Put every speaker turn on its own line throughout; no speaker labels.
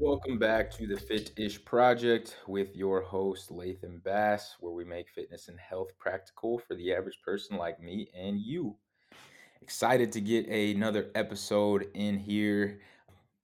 Welcome back to the Fit Ish Project with your host, Latham Bass, where we make fitness and health practical for the average person like me and you. Excited to get another episode in here.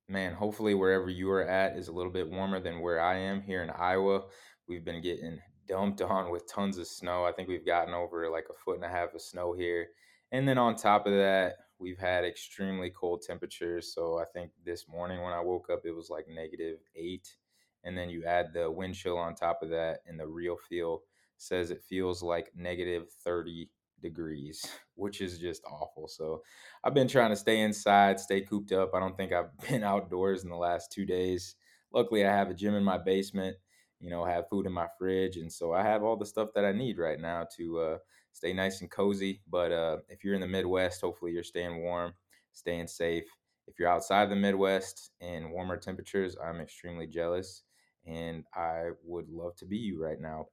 Man, hopefully, wherever you are at is a little bit warmer than where I am here in Iowa. We've been getting dumped on with tons of snow. I think we've gotten over like a foot and a half of snow here. And then on top of that, we've had extremely cold temperatures. So I think this morning when I woke up, it was like negative eight. And then you add the wind chill on top of that, and the real feel says it feels like negative 30 degrees, which is just awful. So I've been trying to stay inside, stay cooped up. I don't think I've been outdoors in the last two days. Luckily, I have a gym in my basement, you know, have food in my fridge. And so I have all the stuff that I need right now to, uh, stay nice and cozy. But uh, if you're in the Midwest, hopefully you're staying warm, staying safe. If you're outside the Midwest in warmer temperatures, I'm extremely jealous and I would love to be you right now.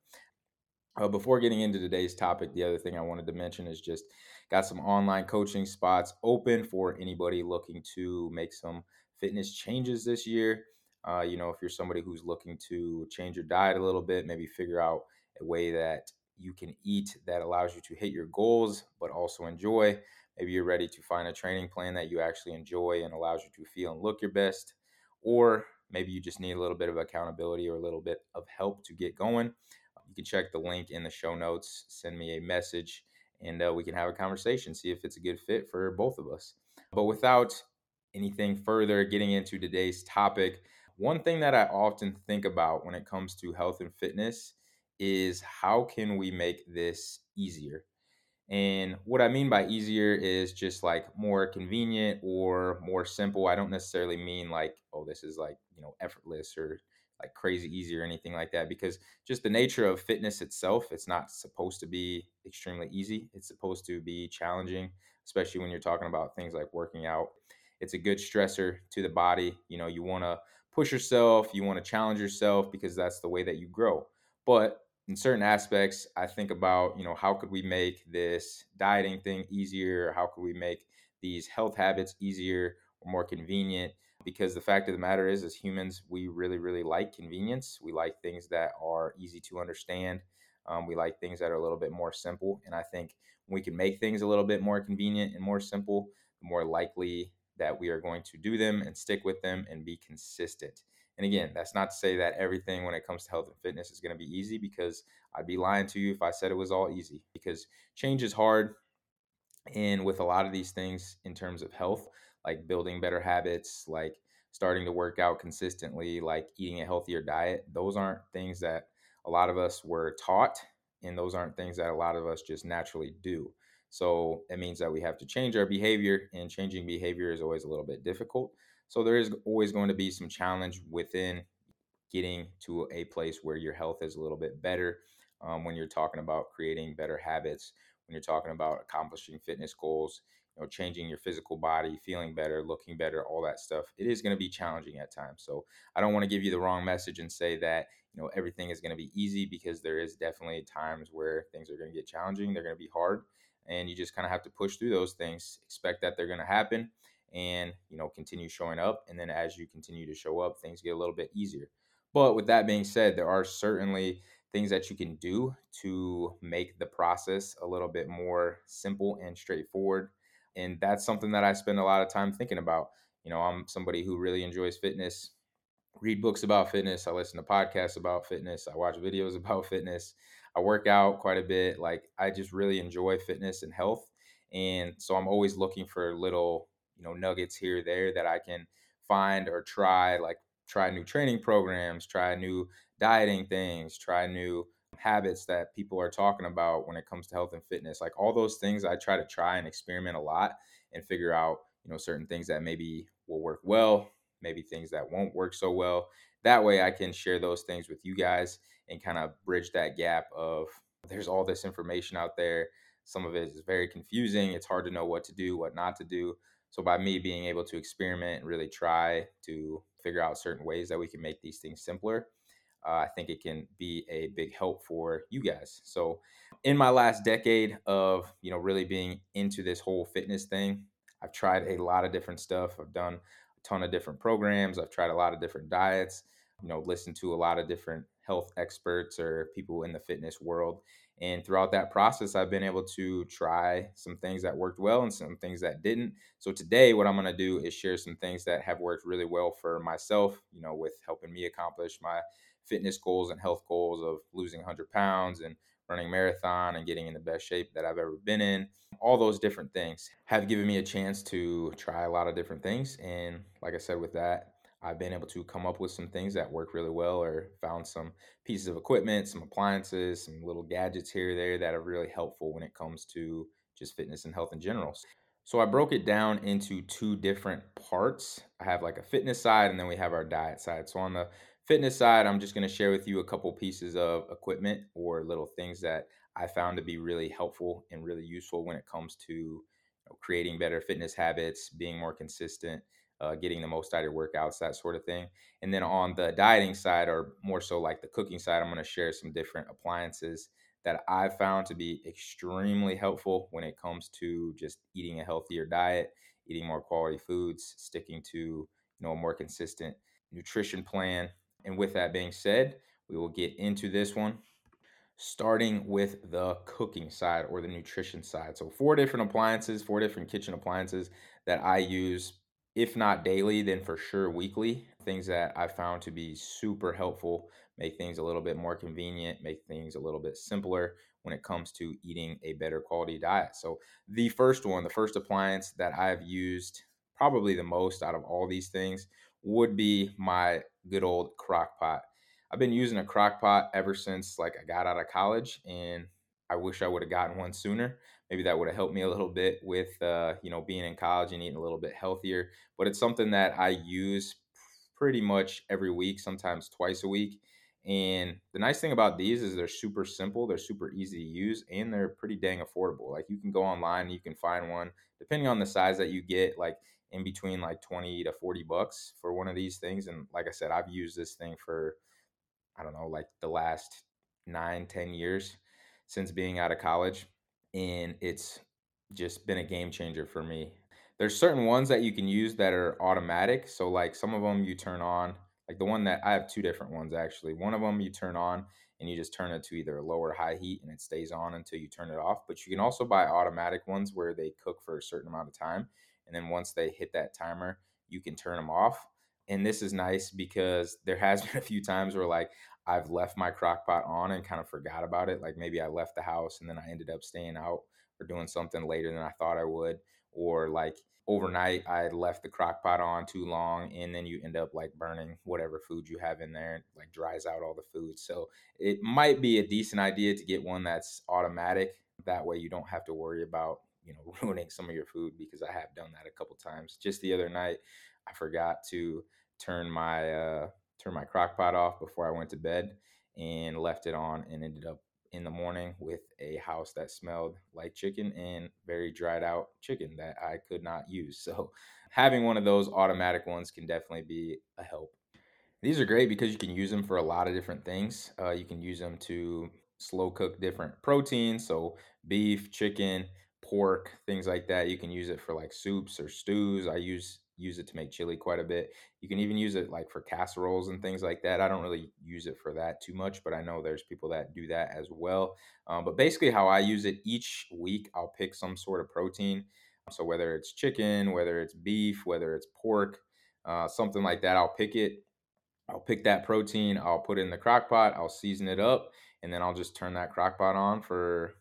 Uh, before getting into today's topic, the other thing I wanted to mention is just got some online coaching spots open for anybody looking to make some fitness changes this year. Uh, you know, if you're somebody who's looking to change your diet a little bit, maybe figure out a way that you can eat that allows you to hit your goals, but also enjoy. Maybe you're ready to find a training plan that you actually enjoy and allows you to feel and look your best. Or maybe you just need a little bit of accountability or a little bit of help to get going. You can check the link in the show notes, send me a message, and uh, we can have a conversation, see if it's a good fit for both of us. But without anything further, getting into today's topic, one thing that I often think about when it comes to health and fitness is how can we make this easier? And what I mean by easier is just like more convenient or more simple. I don't necessarily mean like, oh, this is like, you know, effortless or like crazy easy or anything like that because just the nature of fitness itself, it's not supposed to be extremely easy. It's supposed to be challenging, especially when you're talking about things like working out. It's a good stressor to the body. You know, you want to push yourself, you want to challenge yourself because that's the way that you grow. But in certain aspects, I think about, you know, how could we make this dieting thing easier? How could we make these health habits easier or more convenient? Because the fact of the matter is, as humans, we really, really like convenience. We like things that are easy to understand. Um, we like things that are a little bit more simple. And I think we can make things a little bit more convenient and more simple, the more likely that we are going to do them and stick with them and be consistent. And again, that's not to say that everything when it comes to health and fitness is going to be easy because I'd be lying to you if I said it was all easy because change is hard. And with a lot of these things in terms of health, like building better habits, like starting to work out consistently, like eating a healthier diet, those aren't things that a lot of us were taught. And those aren't things that a lot of us just naturally do. So it means that we have to change our behavior, and changing behavior is always a little bit difficult. So there is always going to be some challenge within getting to a place where your health is a little bit better. Um, when you're talking about creating better habits, when you're talking about accomplishing fitness goals, you know, changing your physical body, feeling better, looking better, all that stuff, it is going to be challenging at times. So I don't want to give you the wrong message and say that you know everything is going to be easy because there is definitely times where things are going to get challenging. They're going to be hard, and you just kind of have to push through those things. Expect that they're going to happen, and you know continue showing up and then as you continue to show up things get a little bit easier. But with that being said there are certainly things that you can do to make the process a little bit more simple and straightforward and that's something that i spend a lot of time thinking about. You know i'm somebody who really enjoys fitness read books about fitness i listen to podcasts about fitness i watch videos about fitness i work out quite a bit like i just really enjoy fitness and health and so i'm always looking for little know nuggets here there that I can find or try like try new training programs, try new dieting things, try new habits that people are talking about when it comes to health and fitness. Like all those things I try to try and experiment a lot and figure out, you know, certain things that maybe will work well, maybe things that won't work so well. That way I can share those things with you guys and kind of bridge that gap of there's all this information out there. Some of it is very confusing. It's hard to know what to do, what not to do. So by me being able to experiment and really try to figure out certain ways that we can make these things simpler, uh, I think it can be a big help for you guys. So in my last decade of you know really being into this whole fitness thing, I've tried a lot of different stuff. I've done a ton of different programs. I've tried a lot of different diets, you know, listened to a lot of different health experts or people in the fitness world. And throughout that process, I've been able to try some things that worked well and some things that didn't. So today, what I'm going to do is share some things that have worked really well for myself, you know, with helping me accomplish my fitness goals and health goals of losing 100 pounds and running marathon and getting in the best shape that I've ever been in. All those different things have given me a chance to try a lot of different things. And like I said, with that, I've been able to come up with some things that work really well or found some pieces of equipment, some appliances, some little gadgets here or there that are really helpful when it comes to just fitness and health in general. So I broke it down into two different parts. I have like a fitness side and then we have our diet side. So on the fitness side, I'm just going to share with you a couple pieces of equipment or little things that I found to be really helpful and really useful when it comes to you know, creating better fitness habits, being more consistent, uh, getting the most out of your workouts, that sort of thing. And then on the dieting side, or more so like the cooking side, I'm going to share some different appliances that I've found to be extremely helpful when it comes to just eating a healthier diet, eating more quality foods, sticking to you know a more consistent nutrition plan. And with that being said, we will get into this one starting with the cooking side or the nutrition side. So, four different appliances, four different kitchen appliances that I use, if not daily, then for sure weekly. Things that I found to be super helpful, make things a little bit more convenient, make things a little bit simpler when it comes to eating a better quality diet. So, the first one, the first appliance that I've used probably the most out of all these things would be my good old crock pot I've been using a crock pot ever since like I got out of college, and I wish I would have gotten one sooner. Maybe that would have helped me a little bit with uh, you know being in college and eating a little bit healthier. But it's something that I use pretty much every week, sometimes twice a week. And the nice thing about these is they're super simple, they're super easy to use, and they're pretty dang affordable. Like you can go online and you can find one, depending on the size that you get, like in between like 20 to 40 bucks for one of these things. And like I said, I've used this thing for I don't know, like the last nine, ten years since being out of college. And it's just been a game changer for me. There's certain ones that you can use that are automatic. So, like some of them you turn on, like the one that I have two different ones actually. One of them you turn on and you just turn it to either low or high heat and it stays on until you turn it off. But you can also buy automatic ones where they cook for a certain amount of time. And then once they hit that timer, you can turn them off and this is nice because there has been a few times where like I've left my crock pot on and kind of forgot about it. Like maybe I left the house and then I ended up staying out or doing something later than I thought I would. Or like overnight I left the crock pot on too long and then you end up like burning whatever food you have in there and like dries out all the food. So it might be a decent idea to get one that's automatic. That way you don't have to worry about, you know, ruining some of your food because I have done that a couple times. Just the other night I forgot to turn my uh, turn my crock pot off before I went to bed and left it on and ended up in the morning with a house that smelled like chicken and very dried out chicken that I could not use. So having one of those automatic ones can definitely be a help. These are great because you can use them for a lot of different things. Uh, you can use them to slow cook different proteins, so beef, chicken, pork, things like that. You can use it for like soups or stews. I use use it to make chili quite a bit. You can even use it like for casseroles and things like that. I don't really use it for that too much, but I know there's people that do that as well. Um, but basically, how I use it each week, I'll pick some sort of protein. So whether it's chicken, whether it's beef, whether it's pork, uh, something like that, I'll pick it. I'll pick that protein, I'll put it in the crock pot, I'll season it up, and then I'll just turn that crock pot on for,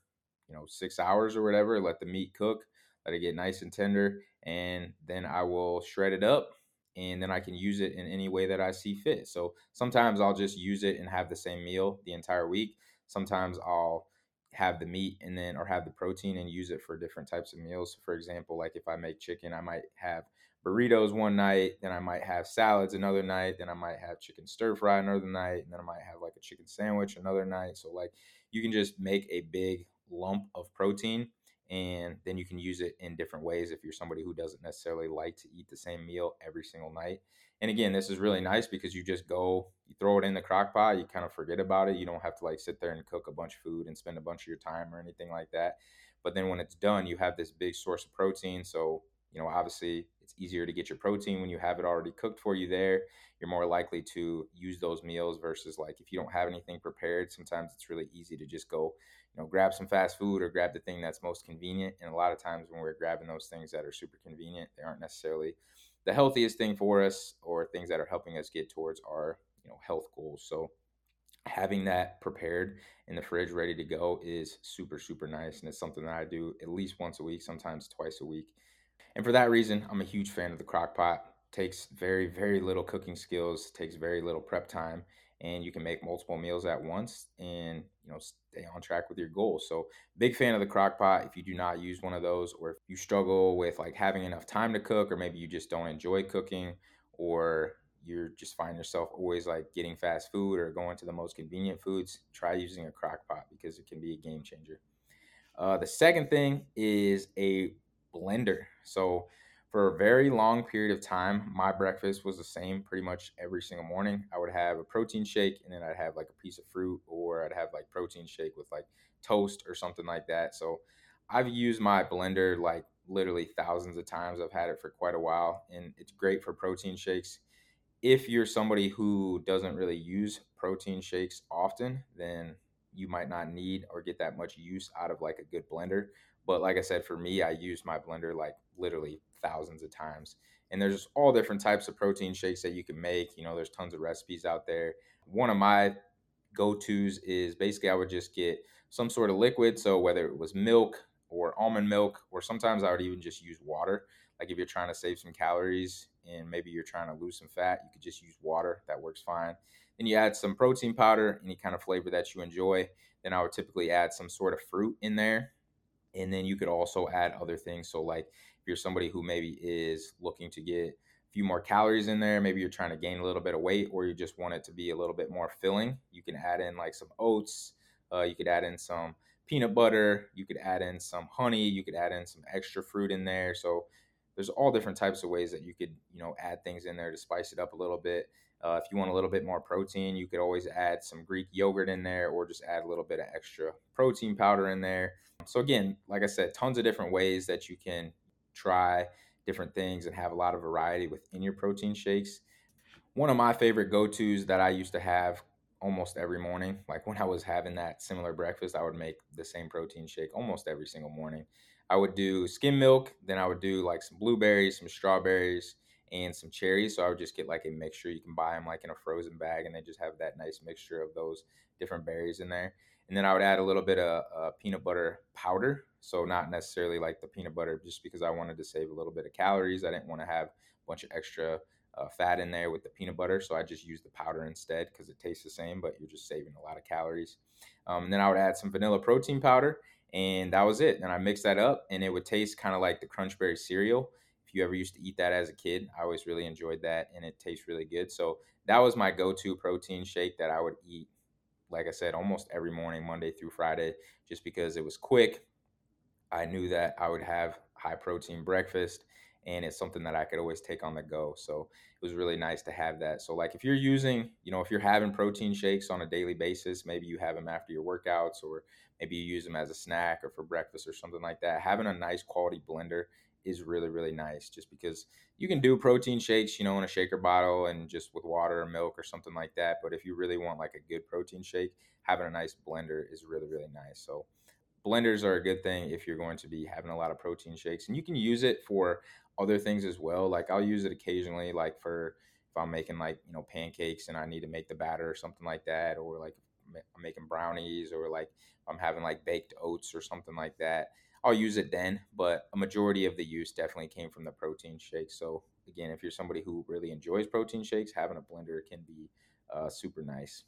you know, six hours or whatever, let the meat cook let it get nice and tender, and then I will shred it up and then I can use it in any way that I see fit. So sometimes I'll just use it and have the same meal the entire week. Sometimes I'll have the meat and then or have the protein and use it for different types of meals. For example, like if I make chicken, I might have burritos one night, then I might have salads another night, then I might have chicken stir fry another night, and then I might have like a chicken sandwich another night. So like you can just make a big lump of protein and then you can use it in different ways if you're somebody who doesn't necessarily like to eat the same meal every single night. And again, this is really nice because you just go, you throw it in the crock pot, you kind of forget about it. You don't have to like sit there and cook a bunch of food and spend a bunch of your time or anything like that. But then when it's done, you have this big source of protein. So, you know, obviously it's easier to get your protein when you have it already cooked for you there. You're more likely to use those meals versus like if you don't have anything prepared, sometimes it's really easy to just go, you know, grab some fast food or grab the thing that's most convenient. And a lot of times when we're grabbing those things that are super convenient, they aren't necessarily the healthiest thing for us or things that are helping us get towards our, you know, health goals. So having that prepared in the fridge ready to go is super super nice and it's something that i do at least once a week sometimes twice a week and for that reason i'm a huge fan of the crock pot takes very very little cooking skills takes very little prep time and you can make multiple meals at once and you know stay on track with your goals so big fan of the crock pot if you do not use one of those or if you struggle with like having enough time to cook or maybe you just don't enjoy cooking or you're just find yourself always like getting fast food or going to the most convenient foods, try using a crock pot because it can be a game changer. Uh, the second thing is a blender. So, for a very long period of time, my breakfast was the same pretty much every single morning. I would have a protein shake and then I'd have like a piece of fruit or I'd have like protein shake with like toast or something like that. So, I've used my blender like literally thousands of times. I've had it for quite a while and it's great for protein shakes if you're somebody who doesn't really use protein shakes often, then you might not need or get that much use out of like a good blender. But like I said, for me, I use my blender like literally thousands of times. And there's all different types of protein shakes that you can make. You know, there's tons of recipes out there. One of my go tos is basically I would just get some sort of liquid. So whether it was milk or almond milk, or sometimes I would even just use water. Like if you're trying to save some calories and maybe you're trying to lose some fat, you could just use water. That works fine. Then you add some protein powder, any kind of flavor that you enjoy. Then I would typically add some sort of fruit in there. And then you could also add other things. So, like if you're somebody who maybe is looking to get a few more calories in there, maybe you're trying to gain a little bit of weight, or you just want it to be a little bit more filling, you can add in like some oats. Uh, you could add in some peanut butter. You could add in some honey. You could add in some extra fruit in there. So there's all different types of ways that you could you know add things in there to spice it up a little bit. Uh, if you want a little bit more protein, you could always add some Greek yogurt in there, or just add a little bit of extra protein powder in there. So again, like I said, tons of different ways that you can try different things and have a lot of variety within your protein shakes. One of my favorite go-tos that I used to have almost every morning, like when I was having that similar breakfast, I would make the same protein shake almost every single morning. I would do skim milk, then I would do like some blueberries, some strawberries, and some cherries. So I would just get like a mixture. You can buy them like in a frozen bag, and they just have that nice mixture of those different berries in there. And then I would add a little bit of uh, peanut butter powder. So not necessarily like the peanut butter, just because I wanted to save a little bit of calories. I didn't want to have a bunch of extra uh, fat in there with the peanut butter. So I just used the powder instead because it tastes the same, but you're just saving a lot of calories. Um, and then I would add some vanilla protein powder and that was it. And I mixed that up, and it would taste kind of like the Crunchberry cereal. You ever used to eat that as a kid, I always really enjoyed that, and it tastes really good. So that was my go-to protein shake that I would eat, like I said, almost every morning, Monday through Friday, just because it was quick. I knew that I would have high protein breakfast and it's something that I could always take on the go. So it was really nice to have that. So like if you're using, you know, if you're having protein shakes on a daily basis, maybe you have them after your workouts or maybe you use them as a snack or for breakfast or something like that. Having a nice quality blender is really really nice just because you can do protein shakes, you know, in a shaker bottle and just with water or milk or something like that, but if you really want like a good protein shake, having a nice blender is really really nice. So blenders are a good thing if you're going to be having a lot of protein shakes and you can use it for other things as well like i'll use it occasionally like for if i'm making like you know pancakes and i need to make the batter or something like that or like i'm making brownies or like i'm having like baked oats or something like that i'll use it then but a majority of the use definitely came from the protein shakes so again if you're somebody who really enjoys protein shakes having a blender can be uh, super nice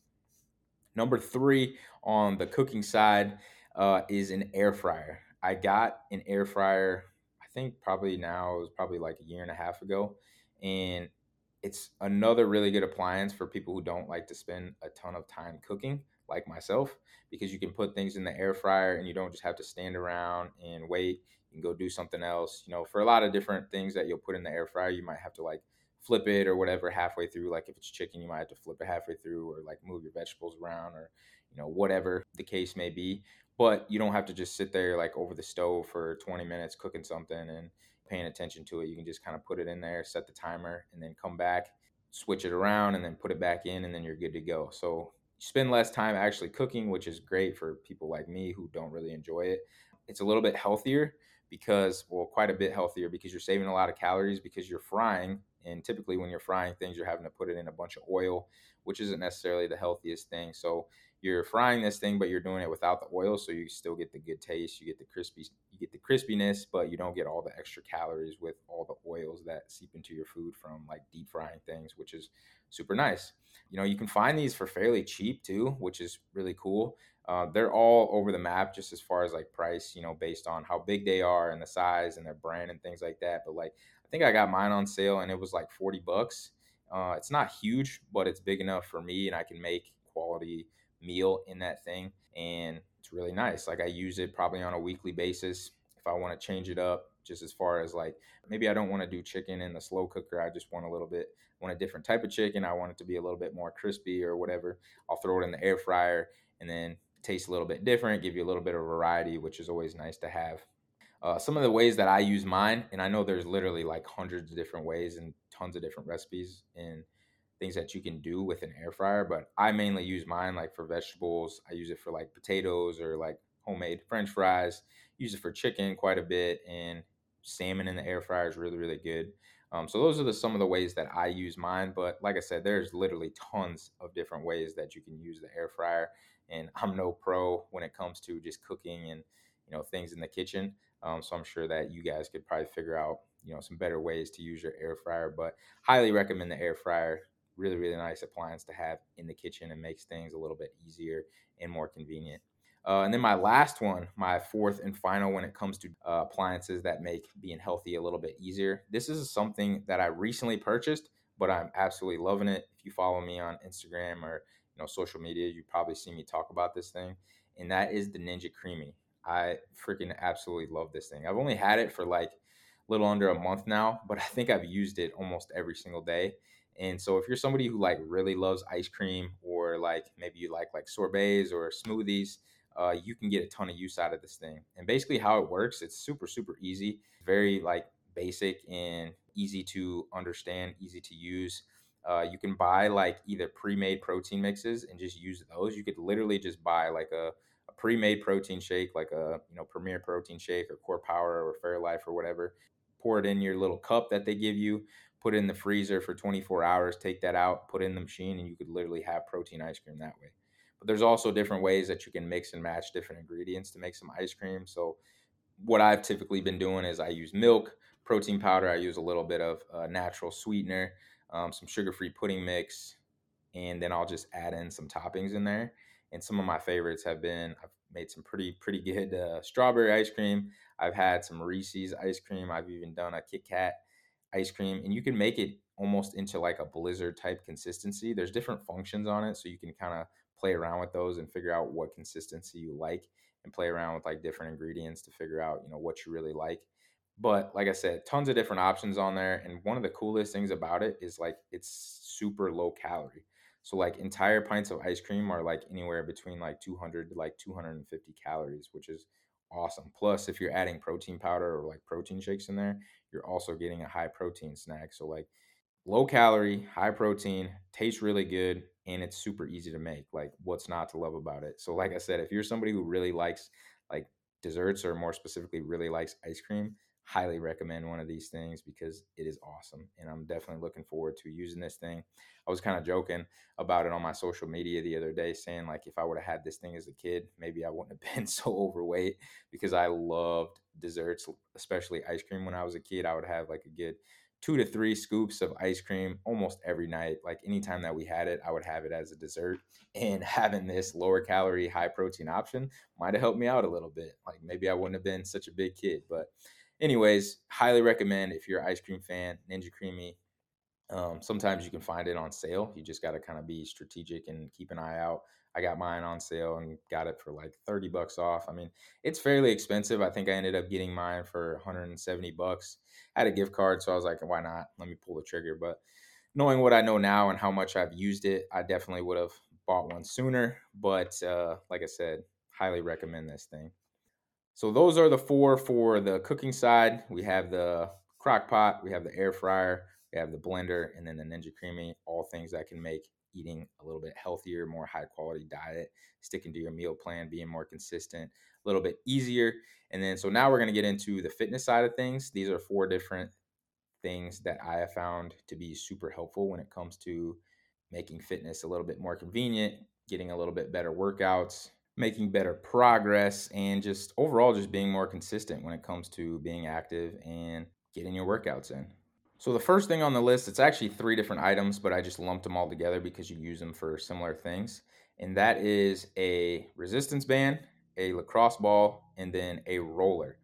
number three on the cooking side uh, is an air fryer. I got an air fryer, I think probably now, it was probably like a year and a half ago. And it's another really good appliance for people who don't like to spend a ton of time cooking, like myself, because you can put things in the air fryer and you don't just have to stand around and wait. Can go do something else. You know, for a lot of different things that you'll put in the air fryer, you might have to like flip it or whatever halfway through. Like if it's chicken, you might have to flip it halfway through or like move your vegetables around or, you know, whatever the case may be but you don't have to just sit there like over the stove for 20 minutes cooking something and paying attention to it. You can just kind of put it in there, set the timer, and then come back, switch it around, and then put it back in, and then you're good to go. So spend less time actually cooking, which is great for people like me who don't really enjoy it. It's a little bit healthier because, well, quite a bit healthier because you're saving a lot of calories because you're frying. And typically, when you're frying things, you're having to put it in a bunch of oil, which isn't necessarily the healthiest thing. So you're frying this thing, but you're doing it without the oil, so you still get the good taste. You get the crispy, you get the crispiness, but you don't get all the extra calories with all the oils that seep into your food from like deep frying things, which is super nice. You know, you can find these for fairly cheap too, which is really cool. Uh, they're all over the map just as far as like price, you know, based on how big they are and the size and their brand and things like that. But like, I think I got mine on sale and it was like 40 bucks. Uh, it's not huge, but it's big enough for me and I can make quality meal in that thing and really nice. Like i use it probably on a weekly basis if i want to change it up just as far as like maybe i don't want to do chicken in the slow cooker i just want a little bit want a different type of chicken i want it to be a little bit more crispy or whatever i'll throw it in the air fryer and then taste a little bit different give you a little bit of variety which is always nice to have. Uh, some of the ways that i use mine and i know there's literally like hundreds of different ways and tons of different recipes and things that you can do with an air fryer, but I mainly use mine like for vegetables. I use it for like potatoes or like homemade french fries. Use it for chicken quite a bit and salmon in the air fryer is really really good. Um, so those are the some of the ways that I use mine. But like I said, there's literally tons of different ways that you can use the air fryer. And I'm no pro when it comes to just cooking and you know things in the kitchen. Um, so I'm sure that you guys could probably figure out you know some better ways to use your air fryer. But highly recommend the air fryer really really nice appliance to have in the kitchen and makes things a little bit easier and more convenient. Uh, and then my last one, my fourth and final when it comes to uh, appliances that make being healthy a little bit easier. This is something that I recently purchased, but I'm absolutely loving it. If you follow me on Instagram or you know social media, you probably see me talk about this thing, and that is the Ninja Creami. I freaking absolutely love this thing. I've only had it for like a little under a month now, but I think I've used it almost every single day. And so if you're somebody who like really loves ice cream or like maybe you like like sorbets or smoothies, uh, you can get a ton of use out of this thing. And basically how it works, it's super super easy, very like basic and easy to understand, easy to use. Uh, you can buy like either pre-made protein mixes and just use those. You could literally just buy like a, a pre-made protein shake, like a you know Premier Protein Shake or Core Power or Fairlife or whatever. Pour it in your little cup that they give you put it in the freezer for 24 hours, take that out, put it in the machine, and you could literally have protein ice cream that way. But there's also different ways that you can mix and match different ingredients to make some ice cream. So what I've typically been doing is I use milk, protein powder, I use a little bit of uh, natural sweetener, um, some sugar-free pudding mix, and then I'll just add in some toppings in there. And some of my favorites have been I've made some pretty pretty good uh, strawberry ice cream. I've had some Reese's ice cream. I've even done a Kit Kat ice cream and you can make it almost into like a blizzard type consistency. There's different functions on it, so you can kind of play around with those and figure out what consistency you like and play around with like different ingredients to figure out, you know, what you really like. But like I said, tons of different options on there. And one of the coolest things about it is like it's super low calorie. So like entire pints of ice cream are like anywhere between like 200 to like 250 calories, which is awesome. Plus, if you're adding protein powder or like protein shakes in there, you're also getting a high protein snack. So like low calorie, high protein, tastes really good, and it's super easy to make. Like what's not to love about it? So like I said, if you're somebody who really likes like desserts or more specifically really likes ice cream, highly recommend one of these things because it is awesome and i'm definitely looking forward to using this thing. I was kind of joking about it on my social media the other day saying like if i would have had this thing as a kid maybe i wouldn't have been so overweight because i loved desserts especially ice cream when i was a kid. I would have like a good two to three scoops of ice cream almost every night like anytime that we had it i would have it as a dessert and having this lower calorie high protein option might have helped me out a little bit like maybe i wouldn't have been such a big kid but anyways, highly recommend if you're an ice cream fan, Ninja Creami. Um, sometimes you can find it on sale. You just got to kind of be strategic and keep an eye out. I got mine on sale and got it for like 30 bucks off. I mean, it's fairly expensive. I think I ended up getting mine for 170 bucks. I had a gift card, so I was like, why not? Let me pull the trigger. But knowing what I know now and how much I've used it, I definitely would have bought one sooner. But uh, like I said, highly recommend this thing. So those are the four for the cooking side. We have the crock pot, we have the air fryer, we have the blender, and then the Ninja Creami, all things that can make eating a little bit healthier, more high quality diet, sticking to your meal plan, being more consistent, a little bit easier. And then so now we're going to get into the fitness side of things. These are four different things that I have found to be super helpful when it comes to making fitness a little bit more convenient, getting a little bit better workouts, making better progress, and just overall just being more consistent when it comes to being active and getting your workouts in. So the first thing on the list, it's actually three different items, but I just lumped them all together because you use them for similar things. And that is a resistance band, a lacrosse ball, and then a roller.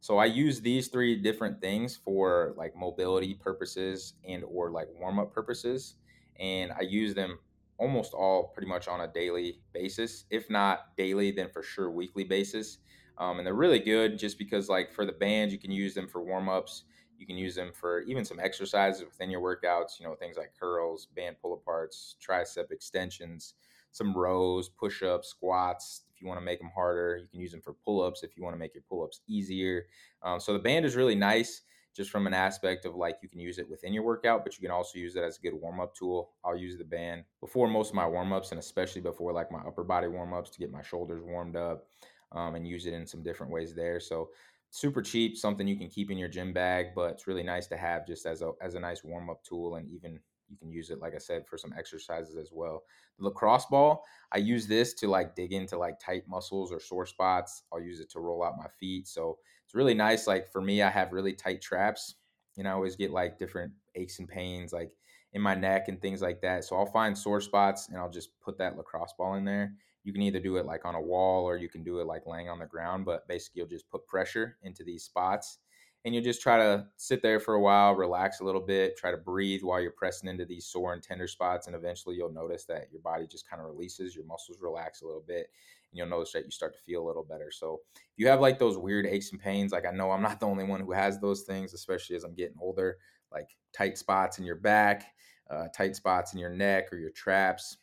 So I use these three different things for like mobility purposes and or like warm up purposes. And I use them almost all pretty much on a daily basis. If not daily, then for sure weekly basis. Um, and they're really good just because like for the bands, you can use them for warm ups. You can use them for even some exercises within your workouts, you know, things like curls, band pull aparts, tricep extensions, some rows, push ups, squats, If you want to make them harder. You can use them for pull ups if you want to make your pull ups easier. Um, so the band is really nice just from an aspect of like you can use it within your workout, but you can also use it as a good warm up tool. I'll use the band before most of my warm ups and especially before like my upper body warm ups to get my shoulders warmed up um, and use it in some different ways there. So super cheap, something you can keep in your gym bag, but it's really nice to have just as a as a nice warm up tool and even you can use it like i said for some exercises as well the lacrosse ball i use this to like dig into like tight muscles or sore spots i'll use it to roll out my feet so it's really nice like for me i have really tight traps and i always get like different aches and pains like in my neck and things like that so i'll find sore spots and i'll just put that lacrosse ball in there. You can either do it like on a wall or you can do it like laying on the ground but basically you'll just put pressure into these spots and you just try to sit there for a while, relax a little bit, try to breathe while you're pressing into these sore and tender spots. And eventually you'll notice that your body just kind of releases, your muscles relax a little bit, and you'll notice that you start to feel a little better. So if you have like those weird aches and pains, like I know I'm not the only one who has those things, especially as I'm getting older, like tight spots in your back, uh, tight spots in your neck or your traps.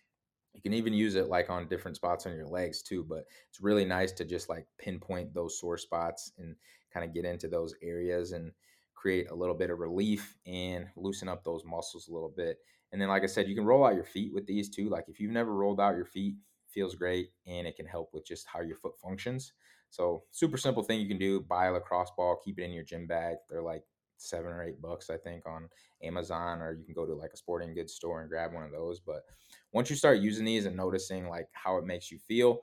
You can even use it like on different spots on your legs too, but it's really nice to just like pinpoint those sore spots and kind of get into those areas and create a little bit of relief and loosen up those muscles a little bit. And then, like I said, you can roll out your feet with these too. Like if you've never rolled out your feet, feels great and it can help with just how your foot functions. So super simple thing you can do: buy a lacrosse ball, keep it in your gym bag. They're like seven or eight bucks, I think, on Amazon, or you can go to like a sporting goods store and grab one of those. But once you start using these and noticing like how it makes you feel,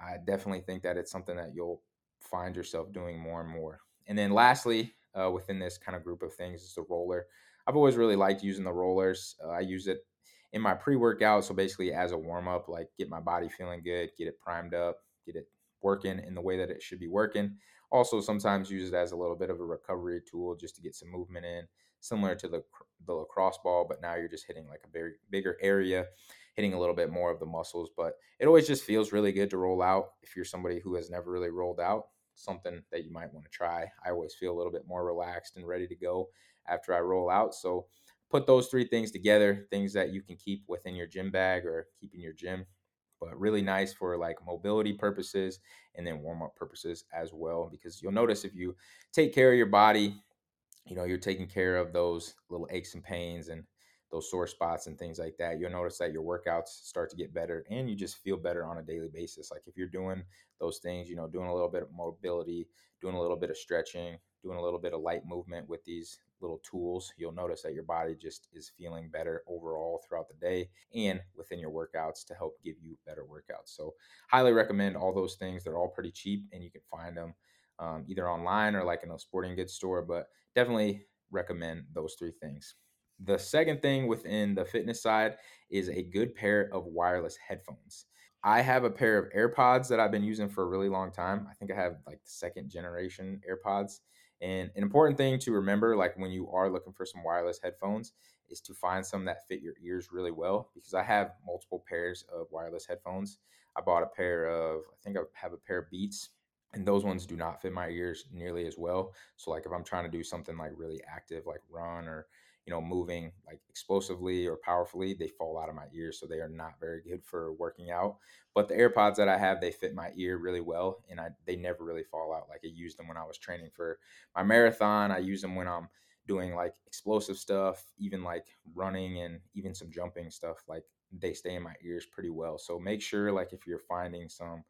I definitely think that it's something that you'll find yourself doing more and more. And then lastly, uh, within this kind of group of things is the roller. I've always really liked using the rollers. Uh, I use it in my pre-workout, so basically as a warm-up, like get my body feeling good, get it primed up, get it working in the way that it should be working. Also, sometimes use it as a little bit of a recovery tool just to get some movement in, similar to the the lacrosse ball, but now you're just hitting like a very bigger area hitting a little bit more of the muscles. But it always just feels really good to roll out if you're somebody who has never really rolled out. Something that you might want to try. I always feel a little bit more relaxed and ready to go after I roll out. So put those three things together, things that you can keep within your gym bag or keep in your gym, but really nice for like mobility purposes and then warm up purposes as well. Because you'll notice if you take care of your body, you know, you're taking care of those little aches and pains and those sore spots and things like that, you'll notice that your workouts start to get better and you just feel better on a daily basis. Like if you're doing those things, you know, doing a little bit of mobility, doing a little bit of stretching, doing a little bit of light movement with these little tools, you'll notice that your body just is feeling better overall throughout the day and within your workouts to help give you better workouts. So, highly recommend all those things. They're all pretty cheap and you can find them um, either online or like in a sporting goods store, but definitely recommend those three things. The second thing within the fitness side is a good pair of wireless headphones. I have a pair of AirPods that I've been using for a really long time. I think I have like the second generation AirPods. And an important thing to remember, like when you are looking for some wireless headphones, is to find some that fit your ears really well because I have multiple pairs of wireless headphones. I bought a pair of, I think I have a pair of Beats, and those ones do not fit my ears nearly as well. So, like if I'm trying to do something like really active, like run or you know, moving like explosively or powerfully, they fall out of my ears. So they are not very good for working out. But the AirPods that I have, they fit my ear really well and I they never really fall out. Like I used them when I was training for my marathon. I use them when I'm doing like explosive stuff, even like running and even some jumping stuff. Like they stay in my ears pretty well. So make sure like if you're finding some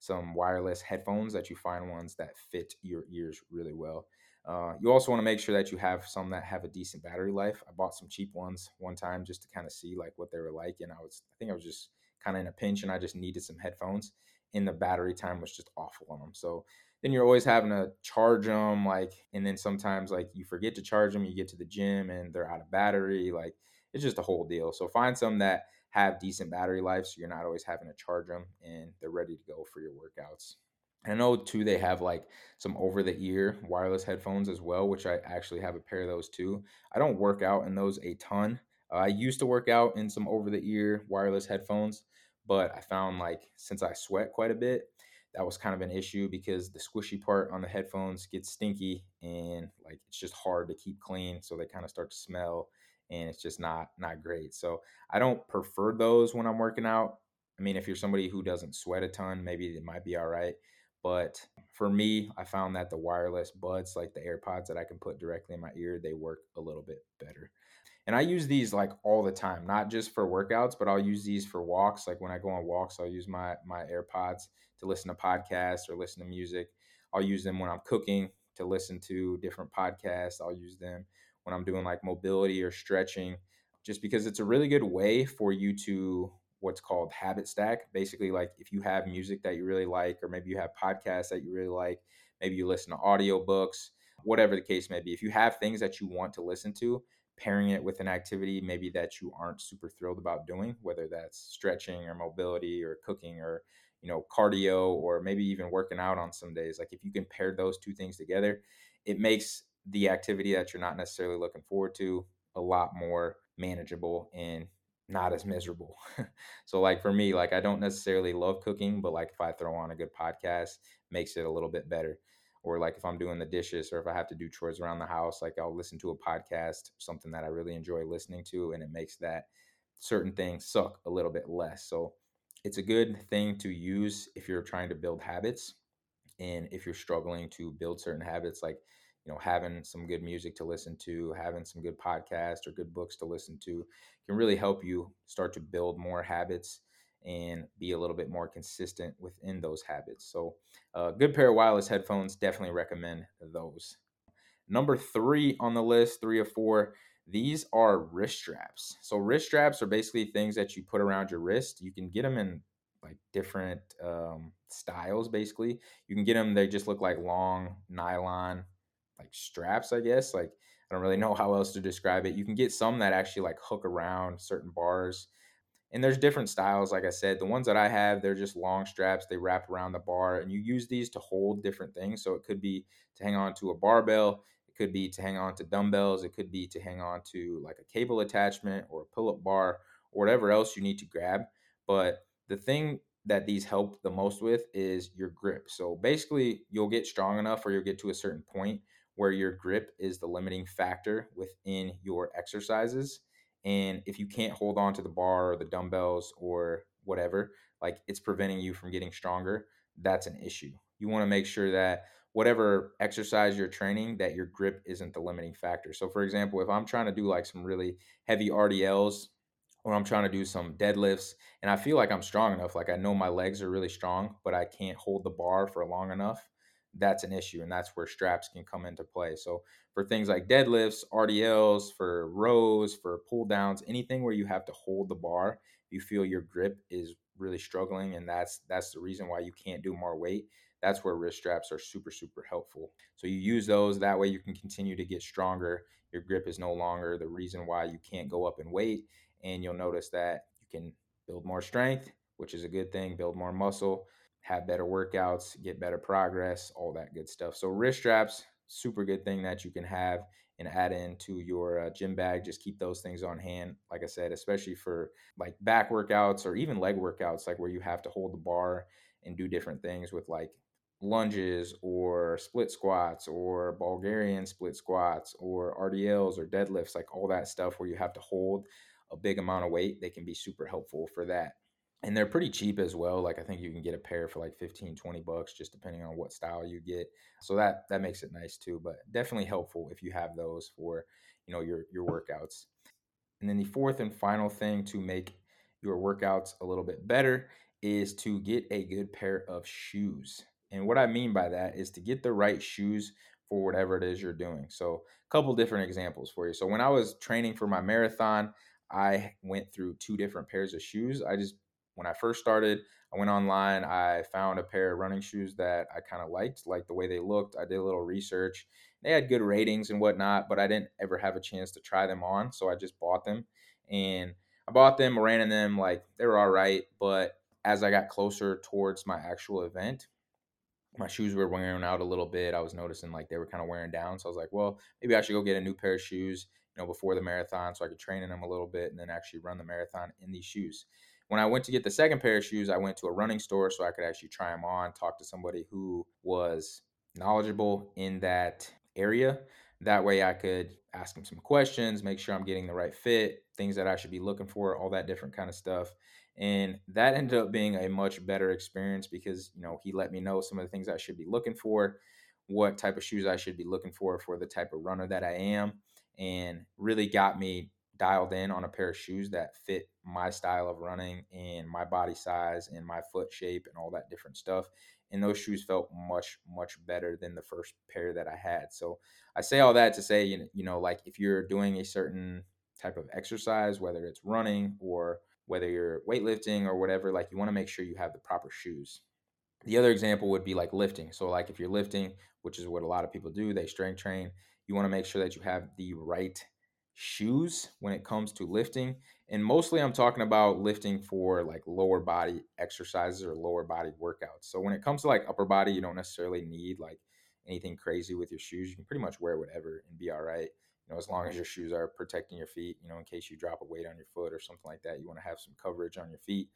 some wireless headphones that you find ones that fit your ears really well. Uh, you also want to make sure that you have some that have a decent battery life. I bought some cheap ones one time just to kind of see like what they were like, and I was I think I was just kind of in a pinch and I just needed some headphones, and the battery time was just awful on them. So then you're always having to charge them, like, and then sometimes like you forget to charge them, you get to the gym and they're out of battery, like it's just a whole deal. So find some that have decent battery life so you're not always having to charge them and they're ready to go for your workouts. I know too they have like some over the ear wireless headphones as well, which I actually have a pair of those too. I don't work out in those a ton. Uh, I used to work out in some over the ear wireless headphones, but I found like since I sweat quite a bit, that was kind of an issue because the squishy part on the headphones gets stinky and like it's just hard to keep clean so they kind of start to smell and it's just not not great. So I don't prefer those when I'm working out. I mean, if you're somebody who doesn't sweat a ton, maybe it might be all right. But for me, I found that the wireless buds, like the AirPods that I can put directly in my ear, they work a little bit better. And I use these like all the time, not just for workouts, but I'll use these for walks. Like when I go on walks, I'll use my my AirPods to listen to podcasts or listen to music. I'll use them when I'm cooking to listen to different podcasts. I'll use them when I'm doing like mobility or stretching, just because it's a really good way for you to what's called habit stack. Basically, like if you have music that you really like, or maybe you have podcasts that you really like, maybe you listen to audiobooks, whatever the case may be. If you have things that you want to listen to, pairing it with an activity maybe that you aren't super thrilled about doing, whether that's stretching or mobility or cooking or you know cardio or maybe even working out on some days like if you can pair those two things together it makes the activity that you're not necessarily looking forward to a lot more manageable and not as miserable. so like for me, like I don't necessarily love cooking, but like if I throw on a good podcast, makes it a little bit better. Or like if I'm doing the dishes or if I have to do chores around the house, like I'll listen to a podcast, something that I really enjoy listening to, and it makes that certain things suck a little bit less. So it's a good thing to use if you're trying to build habits and if you're struggling to build certain habits like you know having some good music to listen to having some good podcasts or good books to listen to can really help you start to build more habits and be a little bit more consistent within those habits. So a good pair of wireless headphones definitely recommend those. Number three on the list three or four these are wrist straps. So wrist straps are basically things that you put around your wrist. You can get them in like different um, styles basically. You can get them they just look like long nylon like straps, I guess. Like I don't really know how else to describe it. You can get some that actually like hook around certain bars. And there's different styles, like I said. The ones that I have, they're just long straps. They wrap around the bar, and you use these to hold different things. So it could be to hang on to a barbell, it could be to hang on to dumbbells, it could be to hang on to like a cable attachment or a pull up bar or whatever else you need to grab. But the thing that these help the most with is your grip. So basically, you'll get strong enough or you'll get to a certain point where your grip is the limiting factor within your exercises. And if you can't hold on to the bar or the dumbbells or whatever, like it's preventing you from getting stronger, that's an issue. You want to make sure that whatever exercise you're training, that your grip isn't the limiting factor. So, for example, if I'm trying to do like some really heavy RDLs or I'm trying to do some deadlifts and I feel like I'm strong enough, like I know my legs are really strong, but I can't hold the bar for long enough, that's an issue and that's where straps can come into play. So for things like deadlifts rdls for rows for pull downs anything where you have to hold the bar you feel your grip is really struggling and that's that's the reason why you can't do more weight that's where wrist straps are super super helpful. So you use those that way you can continue to get stronger your grip is no longer the reason why you can't go up in weight and you'll notice that you can build more strength which is a good thing build more muscle have better workouts, get better progress, all that good stuff. So wrist straps, super good thing that you can have and add into your uh, gym bag. Just keep those things on hand. Like I said, especially for like back workouts or even leg workouts, like where you have to hold the bar and do different things with like lunges or split squats or Bulgarian split squats or RDLs or deadlifts, like all that stuff where you have to hold a big amount of weight, they can be super helpful for that. And they're pretty cheap as well. Like I think you can get a pair for like 15, 20 bucks just depending on what style you get. So that that makes it nice too, but definitely helpful if you have those for, you know, your your workouts. And then the fourth and final thing to make your workouts a little bit better is to get a good pair of shoes. And what I mean by that is to get the right shoes for whatever it is you're doing. So, a couple different examples for you. So, when I was training for my marathon, I went through two different pairs of shoes. I just, when I first started, I went online, I found a pair of running shoes that I kind of liked, like the way they looked. I did a little research. They had good ratings and whatnot, but I didn't ever have a chance to try them on. So, I just bought them and I bought them, ran in them, like they were all right. But as I got closer towards my actual event, my shoes were wearing out a little bit. I was noticing like they were kind of wearing down. So I was like, well, maybe I should go get a new pair of shoes, you know, before the marathon so I could train in them a little bit and then actually run the marathon in these shoes. When I went to get the second pair of shoes, I went to a running store so I could actually try them on, talk to somebody who was knowledgeable in that area. That way I could ask them some questions, make sure I'm getting the right fit, things that I should be looking for, all that different kind of stuff. And that ended up being a much better experience because, you know, he let me know some of the things I should be looking for, what type of shoes I should be looking for for the type of runner that I am, and really got me dialed in on a pair of shoes that fit my style of running and my body size and my foot shape and all that different stuff. And those shoes felt much, much better than the first pair that I had. So I say all that to say, you know, like if you're doing a certain type of exercise, whether it's running or whether you're weightlifting or whatever, like you want to make sure you have the proper shoes. The other example would be like lifting. So, like if you're lifting, which is what a lot of people do, they strength train, you want to make sure that you have the right shoes when it comes to lifting. And mostly I'm talking about lifting for like lower body exercises or lower body workouts. So when it comes to like upper body, you don't necessarily need like anything crazy with your shoes. You can pretty much wear whatever and be all right. You know, as long as your shoes are protecting your feet, you know, in case you drop a weight on your foot or something like that, you want to have some coverage on your feet.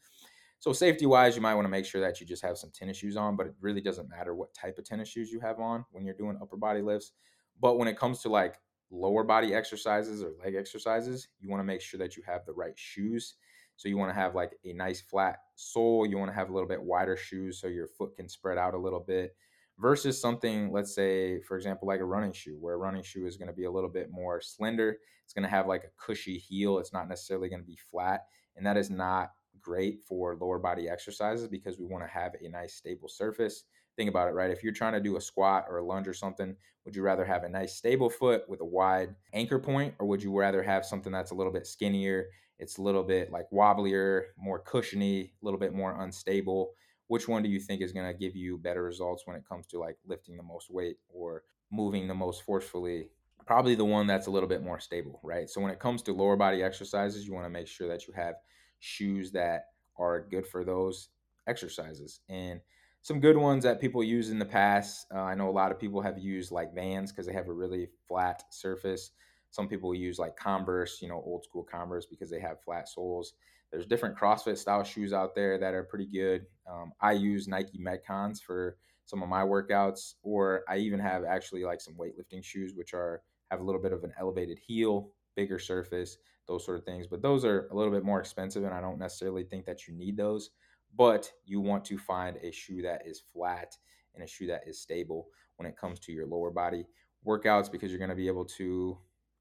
So safety wise, you might want to make sure that you just have some tennis shoes on, but it really doesn't matter what type of tennis shoes you have on when you're doing upper body lifts. But when it comes to like lower body exercises or leg exercises, you want to make sure that you have the right shoes. So you want to have like a nice flat sole. You want to have a little bit wider shoes so your foot can spread out a little bit versus something, let's say, for example, like a running shoe, where a running shoe is going to be a little bit more slender. It's going to have like a cushy heel. It's not necessarily going to be flat. And that is not great for lower body exercises because we want to have a nice stable surface think about it, right? If you're trying to do a squat or a lunge or something, would you rather have a nice stable foot with a wide anchor point, or would you rather have something that's a little bit skinnier? It's a little bit like wobblier, more cushiony, a little bit more unstable. Which one do you think is going to give you better results when it comes to like lifting the most weight or moving the most forcefully? Probably the one that's a little bit more stable, right? So when it comes to lower body exercises, you want to make sure that you have shoes that are good for those exercises. And some good ones that people use in the past. Uh, I know a lot of people have used like Vans because they have a really flat surface. Some people use like Converse, you know, old school Converse because they have flat soles. There's different CrossFit style shoes out there that are pretty good. Um, I use Nike Metcons for some of my workouts, or I even have actually like some weightlifting shoes, which are have a little bit of an elevated heel, bigger surface, those sort of things. But those are a little bit more expensive, and I don't necessarily think that you need those but you want to find a shoe that is flat and a shoe that is stable when it comes to your lower body workouts because you're going to be able to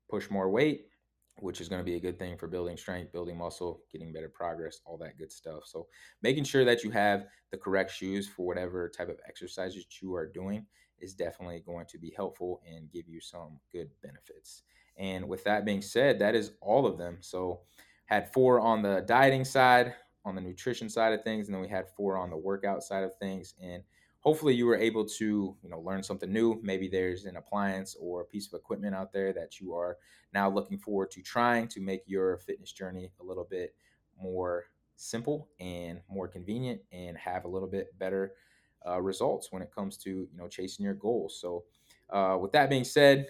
push more weight which is going to be a good thing for building strength, building muscle, getting better progress, all that good stuff. So, making sure that you have the correct shoes for whatever type of exercises you are doing is definitely going to be helpful and give you some good benefits. And with that being said, that is all of them. So, had four on the dieting side, on the nutrition side of things, and then we had four on the workout side of things. And hopefully, you were able to you know learn something new. Maybe there's an appliance or a piece of equipment out there that you are now looking forward to trying to make your fitness journey a little bit more simple and more convenient, and have a little bit better uh, results when it comes to you know chasing your goals. So, uh, with that being said,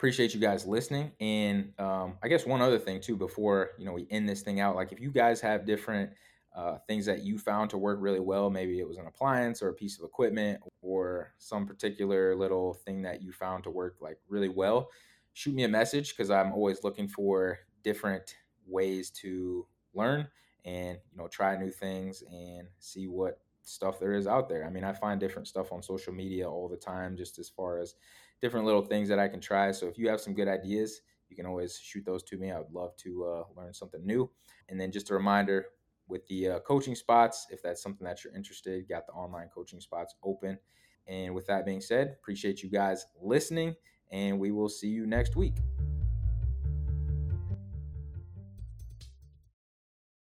appreciate you guys listening. And um, I guess one other thing too, before you know we end this thing out, like if you guys have different uh, things that you found to work really well. Maybe it was an appliance or a piece of equipment or some particular little thing that you found to work like really well. Shoot me a message because I'm always looking for different ways to learn and you know try new things and see what stuff there is out there. I mean, I find different stuff on social media all the time, just as far as different little things that I can try. So if you have some good ideas, you can always shoot those to me. I would love to uh, learn something new. And then just a reminder with the uh, coaching spots, if that's something that you're interested, got the online coaching spots open. And with that being said, appreciate you guys listening, and we will see you next week.